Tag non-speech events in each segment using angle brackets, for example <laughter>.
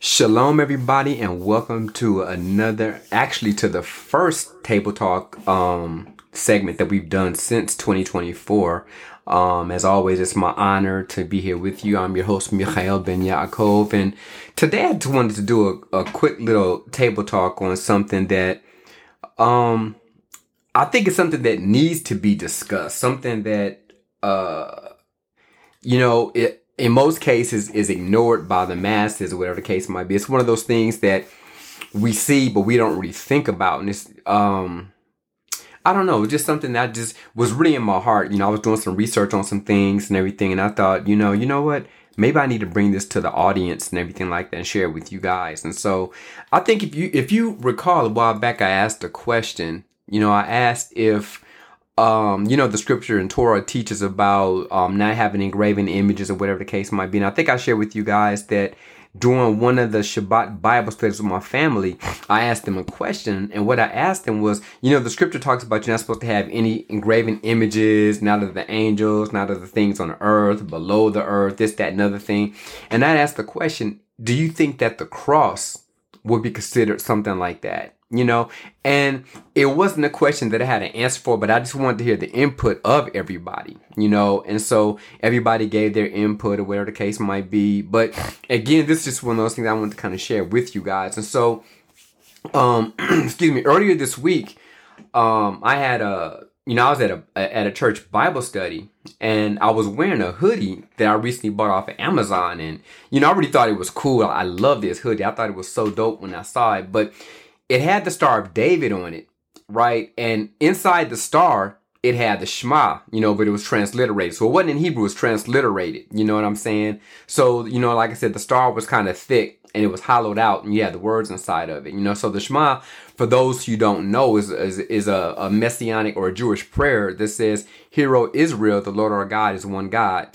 Shalom, everybody, and welcome to another, actually, to the first Table Talk um, segment that we've done since 2024. Um, as always, it's my honor to be here with you. I'm your host, Mikhail Ben Yaakov, and today I just wanted to do a, a quick little table talk on something that um, I think it's something that needs to be discussed, something that, uh, you know, it, in most cases is ignored by the masses or whatever the case might be. It's one of those things that we see, but we don't really think about. And it's, um, I don't know, just something that just was really in my heart. You know, I was doing some research on some things and everything, and I thought, you know, you know what? Maybe I need to bring this to the audience and everything like that and share it with you guys. And so I think if you if you recall a while back I asked a question, you know, I asked if um, you know, the scripture in Torah teaches about um, not having engraven images or whatever the case might be. And I think I shared with you guys that during one of the Shabbat Bible studies with my family, I asked them a question. And what I asked them was, you know, the scripture talks about you're not supposed to have any engraven images, not of the angels, not of the things on the earth, below the earth, this, that, and other thing. And I asked the question, do you think that the cross would be considered something like that? you know? And it wasn't a question that i had an answer for but i just wanted to hear the input of everybody you know? And so everybody gave their input or whatever the case might be. But again this is just one of those things i want to kind of share with you guys. And so um <clears throat> excuse me earlier this week um i had a you know i was at a at a church bible study and i was wearing a hoodie that i recently bought off of amazon and you know i really thought it was cool i love this hoodie i thought it was so dope when i saw it but it had the Star of David on it, right? And inside the star, it had the Shema, you know, but it was transliterated. So it wasn't in Hebrew, it was transliterated. You know what I'm saying? So, you know, like I said, the star was kind of thick and it was hollowed out and had the words inside of it, you know. So the Shema, for those who don't know, is, is, is a, a messianic or a Jewish prayer that says, hero Israel, the Lord our God is one God.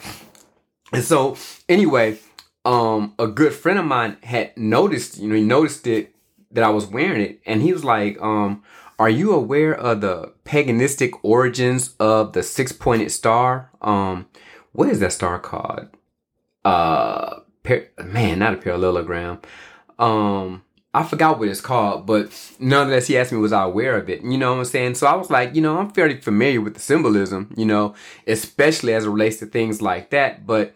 And so, anyway, um, a good friend of mine had noticed, you know, he noticed it that I was wearing it, and he was like, um, "Are you aware of the paganistic origins of the six pointed star? Um, what is that star called? Uh, par- man, not a parallelogram. Um." I forgot what it's called, but nonetheless, he asked me, was I aware of it? You know what I'm saying? So I was like, you know, I'm fairly familiar with the symbolism, you know, especially as it relates to things like that. But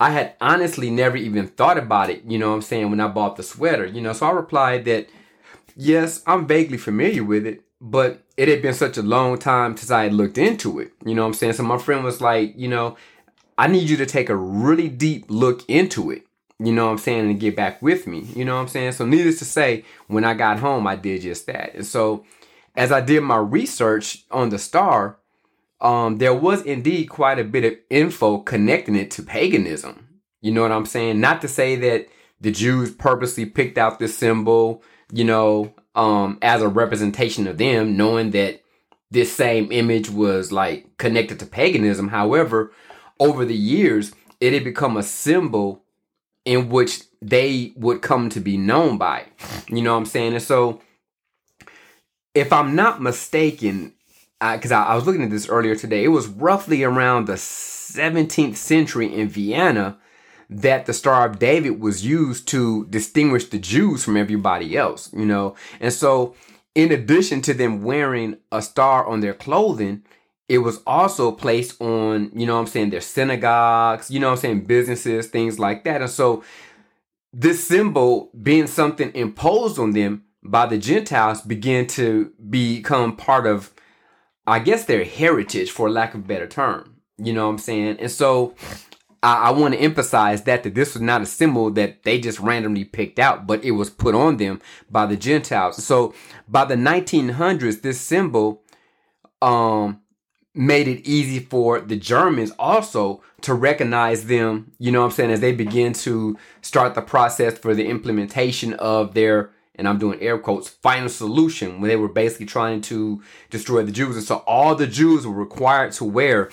I had honestly never even thought about it, you know what I'm saying, when I bought the sweater, you know. So I replied that, yes, I'm vaguely familiar with it, but it had been such a long time since I had looked into it, you know what I'm saying. So my friend was like, you know, I need you to take a really deep look into it, you know what I'm saying, and get back with me, you know what I'm saying. So needless to say, when I got home, I did just that. And so as I did my research on the star, um, there was indeed quite a bit of info connecting it to paganism. You know what I'm saying? Not to say that the Jews purposely picked out this symbol, you know, um, as a representation of them, knowing that this same image was like connected to paganism. However, over the years, it had become a symbol in which they would come to be known by. You know what I'm saying? And so, if I'm not mistaken, because I, I, I was looking at this earlier today, it was roughly around the 17th century in Vienna that the Star of David was used to distinguish the Jews from everybody else, you know. And so, in addition to them wearing a star on their clothing, it was also placed on, you know I'm saying, their synagogues, you know I'm saying, businesses, things like that. And so, this symbol being something imposed on them by the Gentiles began to become part of I guess their heritage for lack of a better term. You know what I'm saying? And so I, I want to emphasize that that this was not a symbol that they just randomly picked out, but it was put on them by the Gentiles. So by the 1900s, this symbol um made it easy for the Germans also to recognize them, you know what I'm saying, as they begin to start the process for the implementation of their and I'm doing air quotes, final solution when they were basically trying to destroy the Jews. And so all the Jews were required to wear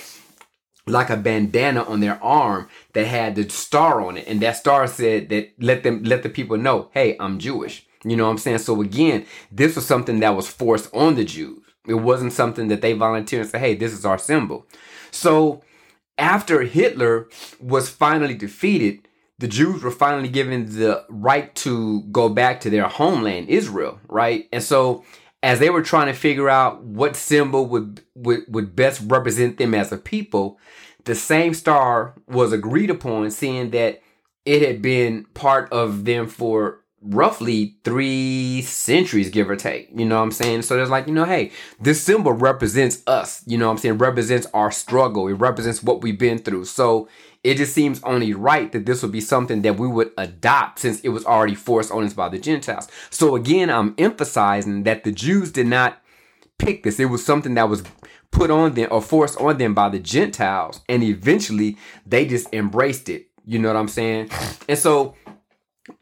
like a bandana on their arm that had the star on it. And that star said that let them, let the people know, hey, I'm Jewish. You know what I'm saying? So again, this was something that was forced on the Jews. It wasn't something that they volunteered and said, hey, this is our symbol. So after Hitler was finally defeated, the Jews were finally given the right to go back to their homeland, Israel, right? And so as they were trying to figure out what symbol would, would, would best represent them as a people, the same star was agreed upon, seeing that it had been part of them for roughly three centuries, give or take. You know what I'm saying? So there's like, you know, hey, this symbol represents us. You know what I'm saying? Represents our struggle. It represents what we've been through. So it just seems only right that this would be something that we would adopt since it was already forced on us by the Gentiles. So again, I'm emphasizing that the Jews did not pick this. It was something that was put on them or forced on them by the Gentiles. And eventually they just embraced it. You know what I'm saying? And so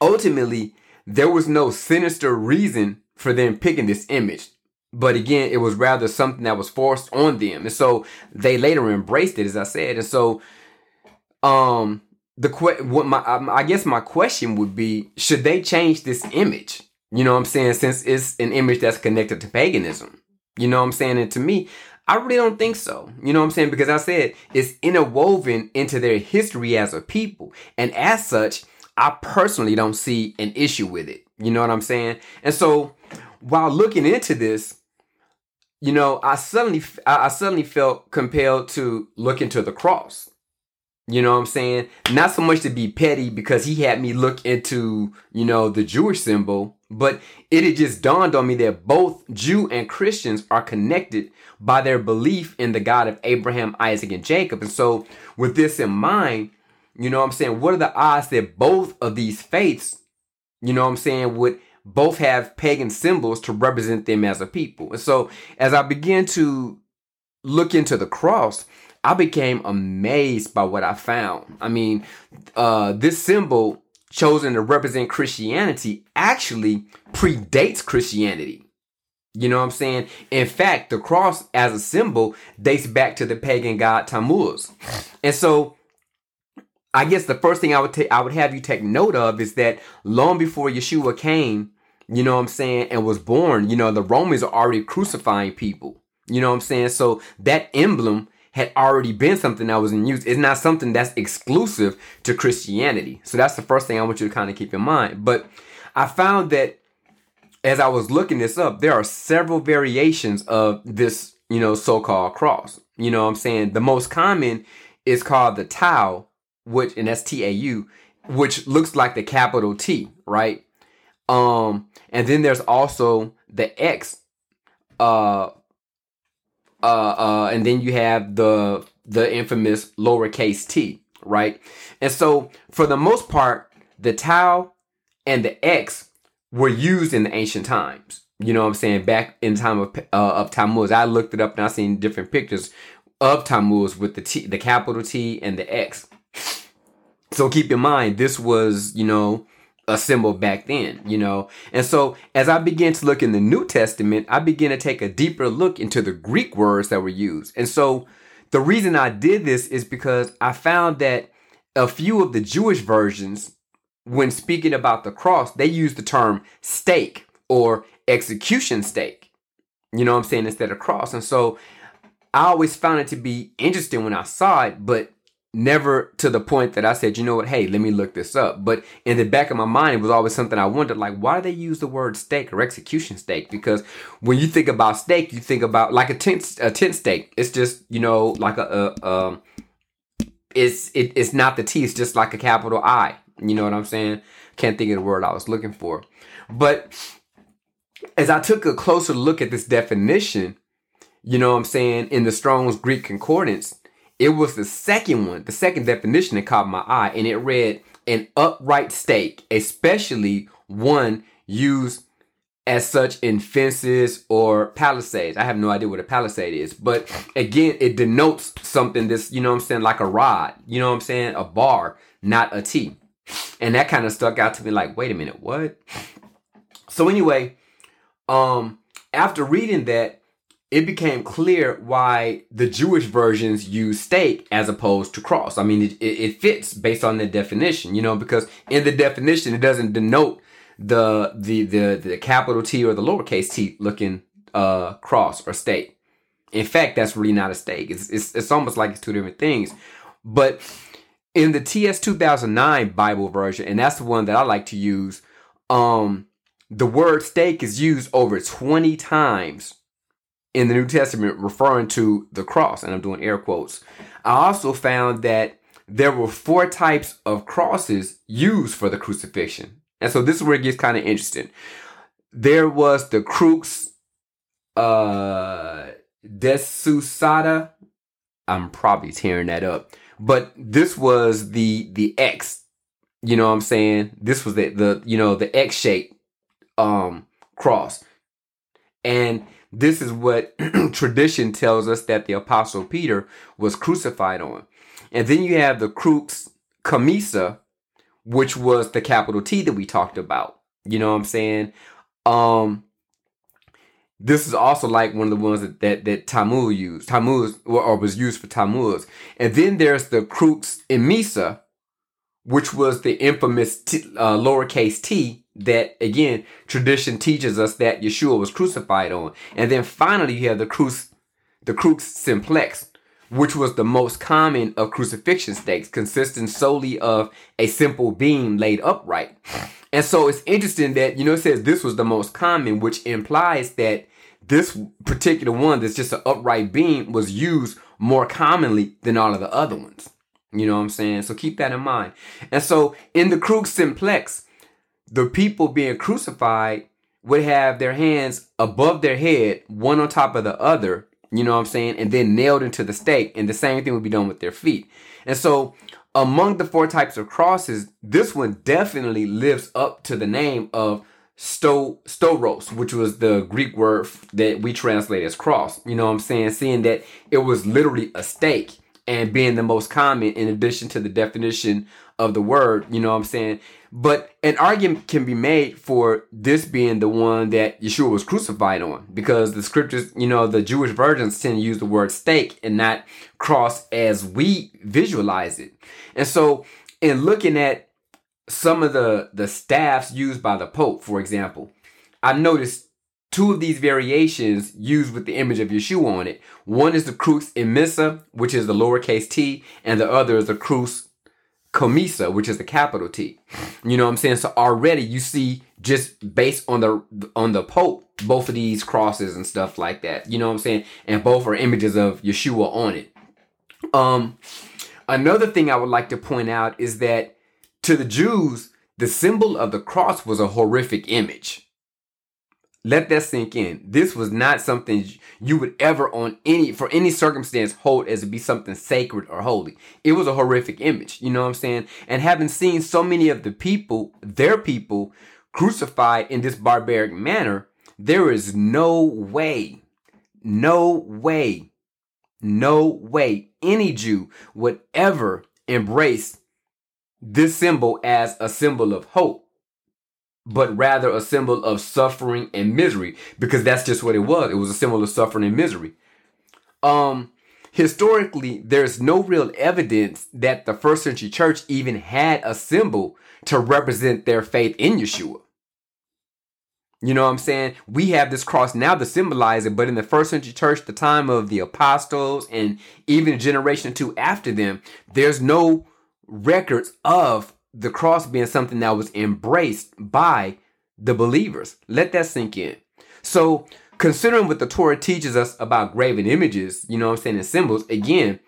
ultimately, there was no sinister reason for them picking this image. But again, it was rather something that was forced on them. And so they later embraced it, as I said. And so, um, the que- what my um, I guess my question would be, should they change this image? You know what I'm saying? Since it's an image that's connected to paganism. You know what I'm saying? And to me, I really don't think so. You know what I'm saying? Because I said it's interwoven into their history as a people. And as such, I personally don't see an issue with it. You know what I'm saying? And so while looking into this, you know, I suddenly I suddenly felt compelled to look into the cross. You know what I'm saying? Not so much to be petty because he had me look into, you know, the Jewish symbol, but it had just dawned on me that both Jew and Christians are connected by their belief in the God of Abraham, Isaac, and Jacob. And so, with this in mind, you know what I'm saying? What are the odds that both of these faiths, you know what I'm saying, would both have pagan symbols to represent them as a people? And so as I began to look into the cross, I became amazed by what I found. I mean, uh, this symbol chosen to represent Christianity actually predates Christianity. You know what I'm saying? In fact, the cross as a symbol dates back to the pagan god Tammuz. And so I guess the first thing I would take I would have you take note of is that long before Yeshua came, you know what I'm saying, and was born, you know, the Romans are already crucifying people. You know what I'm saying? So that emblem had already been something that was in use. It's not something that's exclusive to Christianity. So that's the first thing I want you to kind of keep in mind. But I found that as I was looking this up, there are several variations of this, you know, so-called cross. You know what I'm saying? The most common is called the Tau, which and that's T A U, which looks like the capital T, right? Um, and then there's also the X, uh, uh, uh, and then you have the the infamous lowercase t, right? And so for the most part, the tau and the X were used in the ancient times. You know what I'm saying? Back in time of uh, of Tammuz, I looked it up and I seen different pictures of Tammuz with the T, the capital T and the X. So keep in mind, this was, you know, a symbol back then, you know. And so as I began to look in the New Testament, I began to take a deeper look into the Greek words that were used. And so the reason I did this is because I found that a few of the Jewish versions, when speaking about the cross, they use the term stake or execution stake. You know what I'm saying? Instead of cross. And so I always found it to be interesting when I saw it, but never to the point that I said, you know what, hey, let me look this up. But in the back of my mind, it was always something I wondered, like, why do they use the word stake or execution stake? Because when you think about stake, you think about like a tent, a tent stake. It's just, you know, like a, a um, it's it, it's not the T. It's just like a capital I. You know what I'm saying? Can't think of the word I was looking for. But as I took a closer look at this definition, you know what I'm saying, in the Strong's Greek Concordance, it was the second one, the second definition that caught my eye, and it read an upright stake, especially one used as such in fences or palisades. I have no idea what a palisade is, but again, it denotes something that's, you know what I'm saying, like a rod, you know what I'm saying, a bar, not a T. And that kind of stuck out to me like, wait a minute, what? So anyway, um, after reading that, it became clear why the Jewish versions use stake as opposed to cross. I mean, it, it fits based on the definition, you know, because in the definition, it doesn't denote the, the, the, the capital T or the lowercase t looking, uh, cross or stake. In fact, that's really not a stake. It's, it's, it's almost like it's two different things. But in the TS 2009 Bible version, and that's the one that I like to use, um, the word stake is used over 20 times in the New Testament referring to the cross, and I'm doing air quotes. I also found that there were four types of crosses used for the crucifixion. And so this is where it gets kind of interesting. There was the crux uh decussata. I'm probably tearing that up. But this was the the X. You know what I'm saying? This was the the you know the X shape um cross. And this is what <clears throat> tradition tells us that the apostle Peter was crucified on. And then you have the crux commissa, which was the capital T that we talked about. You know what I'm saying? Um this is also like one of the ones that that, that used, Tammuz or was used for Tammuz. And then there's the crux immissa, which was the infamous t, uh, lowercase t that again tradition teaches us that Yeshua was crucified on. And then finally you have the crux the crux simplex, which was the most common of crucifixion stakes, consisting solely of a simple beam laid upright. And so it's interesting that, you know, it says this was the most common, which implies that this particular one that's just an upright beam was used more commonly than all of the other ones. You know what I'm saying? So keep that in mind. And so in the crux simplex, the people being crucified would have their hands above their head, one on top of the other, you know what I'm saying? And then nailed into the stake. And the same thing would be done with their feet. And so among the four types of crosses, this one definitely lives up to the name of sto stauros, which was the Greek word that we translate as cross. You know what I'm saying? Seeing that it was literally a stake and being the most common in addition to the definition of the word, you know what I'm saying? But an argument can be made for this being the one that Yeshua was crucified on because the scriptures, you know, the Jewish versions tend to use the word stake and not cross as we visualize it. And so in looking at some of the, the staffs used by the Pope, for example, I noticed two of these variations used with the image of Yeshua on it. One is the crux immissa, which is the lowercase t, and the other is the crux commissa, which is the capital T. You know what I'm saying? So already you see just based on the on the Pope, both of these crosses and stuff like that. You know what I'm saying? And both are images of Yeshua on it. Um another thing I would like to point out is that to the Jews, the symbol of the cross was a horrific image. Let that sink in. This was not something you would ever on any for any circumstance hold as to be something sacred or holy. It was a horrific image, you know what I'm saying? And having seen so many of the people, their people, crucified in this barbaric manner, there is no way, no way, no way any Jew would ever embrace this symbol as a symbol of hope, but rather a symbol of suffering and misery, because that's just what it was. It was a symbol of suffering and misery. Um, historically, there's no real evidence that the first century church even had a symbol to represent their faith in Yeshua. You know what I'm saying? We have this cross now to symbolize it, but in the first century church, the time of the apostles and even a generation or two after them, there's no records of the cross being something that was embraced by the believers. Let that sink in. So, considering what the Torah teaches us about graven images, you know what I'm saying, and symbols, again,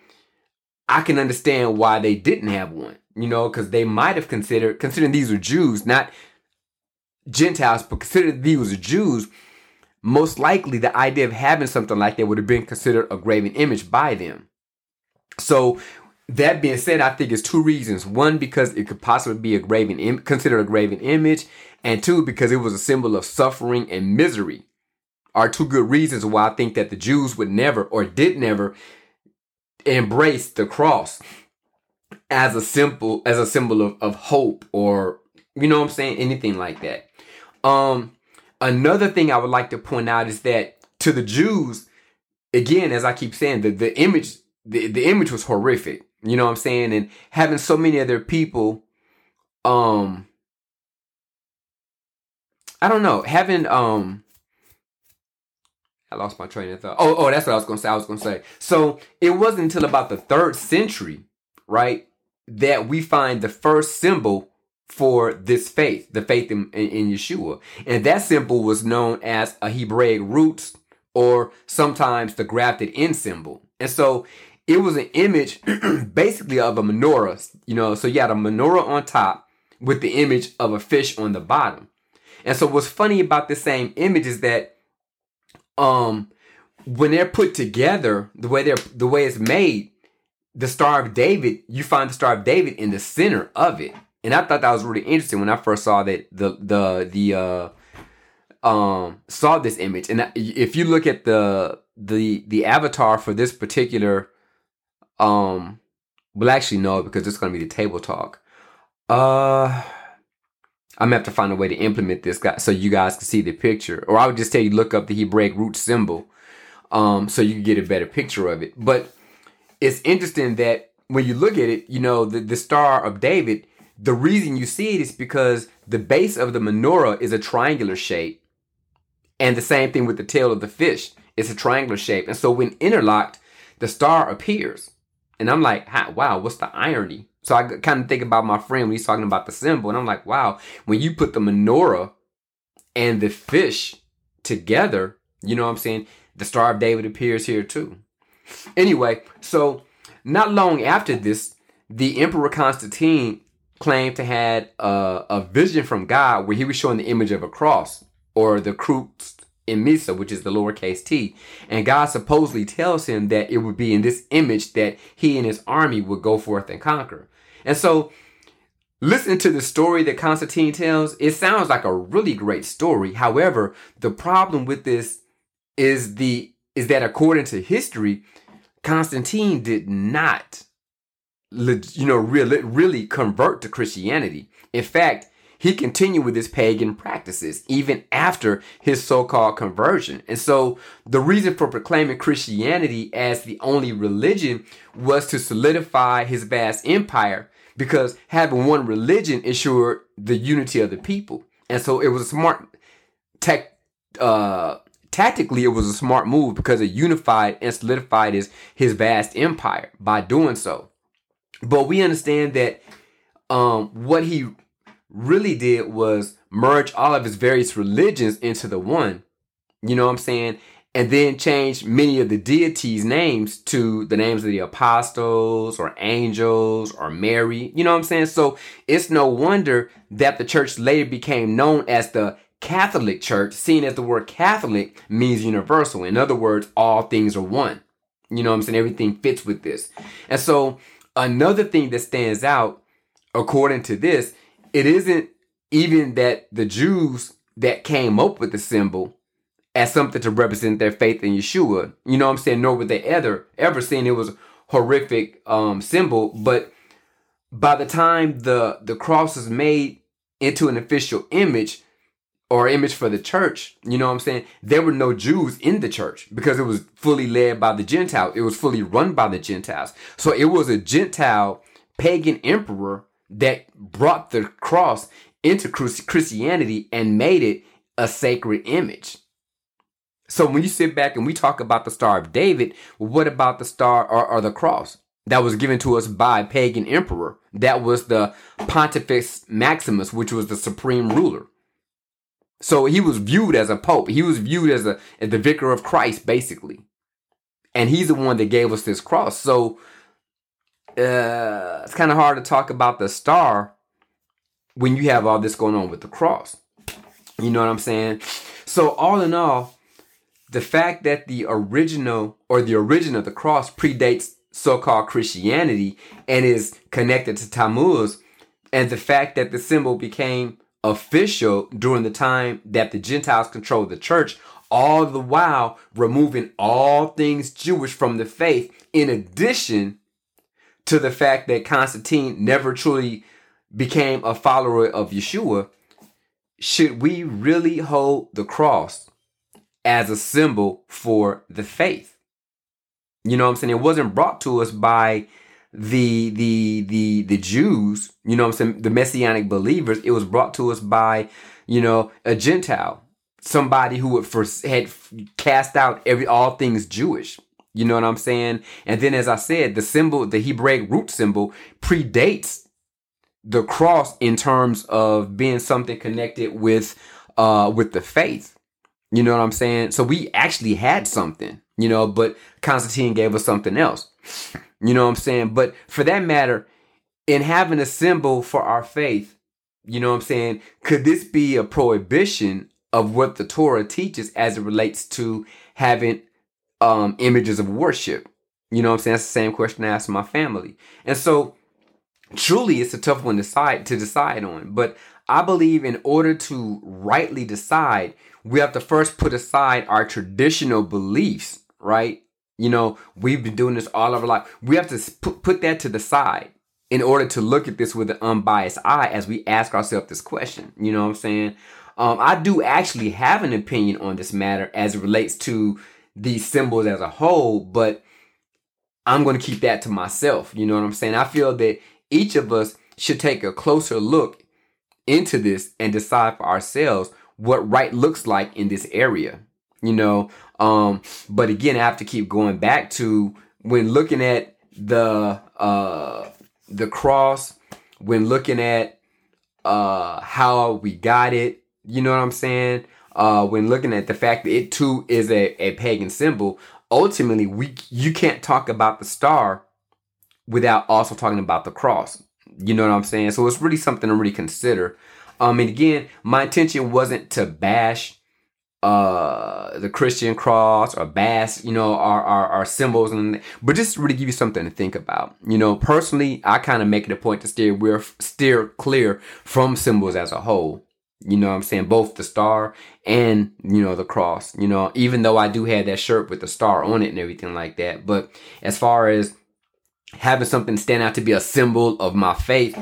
I can understand why they didn't have one, you know, because they might have considered, considering these were Jews, not Gentiles, but considering these were Jews, most likely the idea of having something like that would have been considered a graven image by them. So that being said, I think it's two reasons. One, because it could possibly be a graven, Im- considered a graven image, and two, because it was a symbol of suffering and misery. Are two good reasons why I think that the Jews would never or did never embrace the cross as a symbol, as a symbol of, of hope or you know what I'm saying, anything like that. Um, another thing I would like to point out is that to the Jews, again, as I keep saying, the, the image the, the image was horrific. You know what I'm saying? And having so many other people, um, I don't know, having, um, I lost my train of thought. Oh, oh, that's what I was gonna say. I was gonna say. So it wasn't until about the third century, right, that we find the first symbol for this faith, the faith in, in, in Yeshua. And that symbol was known as a Hebraic root, or sometimes the grafted in symbol. And so it was an image <clears throat> basically of a menorah, you know, so you had a menorah on top with the image of a fish on the bottom. And so what's funny about the same image is that um when they're put together, the way they're the way it's made, the Star of David, you find the Star of David in the center of it. And I thought that was really interesting when I first saw that the the the uh um saw this image. And if you look at the the the avatar for this particular um well actually no because it's going to be the table talk uh I'm gonna have to find a way to implement this guy so you guys can see the picture or I would just tell you look up the Hebraic root symbol um so you can get a better picture of it but it's interesting that when you look at it you know the, the star of David the reason you see it is because the base of the menorah is a triangular shape. And the same thing with the tail of the fish. It's a triangular shape. And so when interlocked, the star appears. And I'm like, wow, what's the irony? So I kind of think about my friend when he's talking about the symbol. And I'm like, wow, when you put the menorah and the fish together, you know what I'm saying? The Star of David appears here too. Anyway, so not long after this, the Emperor Constantine claimed to had a, a vision from God where he was showing the image of a cross or the crux immissa, which is the lowercase t. And God supposedly tells him that it would be in this image that he and his army would go forth and conquer. And so, listen to the story that Constantine tells. It sounds like a really great story. However, the problem with this is the is that according to history, Constantine did not you know, really, really convert to Christianity. In fact, he continued with his pagan practices even after his so-called conversion. And so the reason for proclaiming Christianity as the only religion was to solidify his vast empire because having one religion ensured the unity of the people. And so it was a smart tech, uh, tactically it was a smart move because it unified and solidified his, his vast empire by doing so. But we understand that um, what he really did was merge all of his various religions into the one. You know what I'm saying? And then change many of the deities' names to the names of the apostles or angels or Mary. You know what I'm saying? So it's no wonder that the church later became known as the Catholic Church, seeing as the word Catholic means universal. In other words, all things are one. You know what I'm saying? Everything fits with this. And so Another thing that stands out, according to this, it isn't even that the Jews that came up with the symbol as something to represent their faith in Yeshua. You know what I'm saying? Nor would they ever ever seen it was a horrific um, symbol. But by the time the the cross is made into an official image, or image for the church, you know what I'm saying? There were no Jews in the church because it was fully led by the Gentiles. It was fully run by the Gentiles. So it was a Gentile pagan emperor that brought the cross into Christianity and made it a sacred image. So when you sit back and we talk about the Star of David, what about the star or, or the cross that was given to us by pagan emperor? That was the Pontifex Maximus, which was the supreme ruler. So he was viewed as a pope. He was viewed as a as the vicar of Christ, basically. And he's the one that gave us this cross. So uh, it's kind of hard to talk about the star when you have all this going on with the cross. You know what I'm saying? So all in all, the fact that the original or the origin of the cross predates so-called Christianity and is connected to Tammuz, and the fact that the symbol became official during the time that the Gentiles controlled the church, all the while removing all things Jewish from the faith, in addition to the fact that Constantine never truly became a follower of Yeshua, should we really hold the cross as a symbol for the faith? You know what I'm saying? It wasn't brought to us by the the the the Jews, you know I'm saying, the messianic believers, it was brought to us by, you know, a Gentile, somebody who had had cast out every all things Jewish. You know what I'm saying? And then, as I said, the symbol, the Hebraic root symbol, predates the cross in terms of being something connected with uh with the faith. You know what I'm saying? So we actually had something, you know, but Constantine gave us something else. You know what I'm saying? But for that matter, in having a symbol for our faith, you know what I'm saying? Could this be a prohibition of what the Torah teaches as it relates to having um, images of worship? You know what I'm saying? That's the same question I asked my family. And so truly it's a tough one to decide to decide on. But I believe in order to rightly decide, we have to first put aside our traditional beliefs, right? You know, we've been doing this all of our life. We have to put, put that to the side in order to look at this with an unbiased eye as we ask ourselves this question. You know what I'm saying? Um, I do actually have an opinion on this matter as it relates to these symbols as a whole, but I'm going to keep that to myself. You know what I'm saying? I feel that each of us should take a closer look into this and decide for ourselves what right looks like in this area. You know, um, but again, I have to keep going back to when looking at the uh the cross when looking at uh how we got it you know what i'm saying uh when looking at the fact that it too is a, a pagan symbol ultimately we you can't talk about the star without also talking about the cross you know what i'm saying so it's really something to really consider um and again my intention wasn't to bash uh the Christian cross or bass, you know, our, our, our symbols and but just really give you something to think about. You know, personally, I kind of make it a point to steer we're steer clear from symbols as a whole. You know I'm saying? Both the star and, you know, the cross. You know, even though I do have that shirt with the star on it and everything like that. But as far as having something stand out to be a symbol of my faith,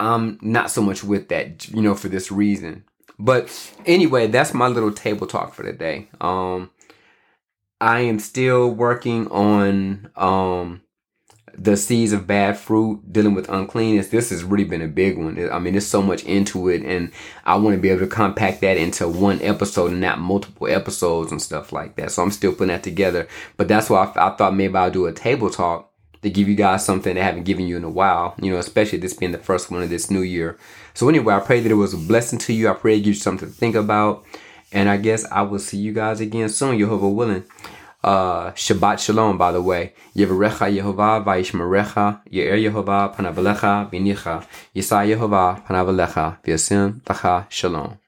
I'm not so much with that, you know, for this reason. But anyway, that's my little table talk for today. Um, I am still working on um the seeds of bad fruit dealing with uncleanness this has really been a big one i mean there's so much into it and i want to be able to compact that into one episode and not multiple episodes and stuff like that so i'm still putting that together but that's why i, I thought maybe i'll do a table talk to give you guys something I haven't given you in a while, you know, especially this being the first one of this new year. So anyway, I pray that it was a blessing to you. I pray it gives you something to think about. And I guess I will see you guys again soon, Jehovah willing. Uh, Shabbat Shalom, by the way. Yevarecha Yehovah vayishmerecha, Ye'er Yehovah panavalecha v'nicha, Yisai Yehovah panavalecha, v'yasim tacha Shalom.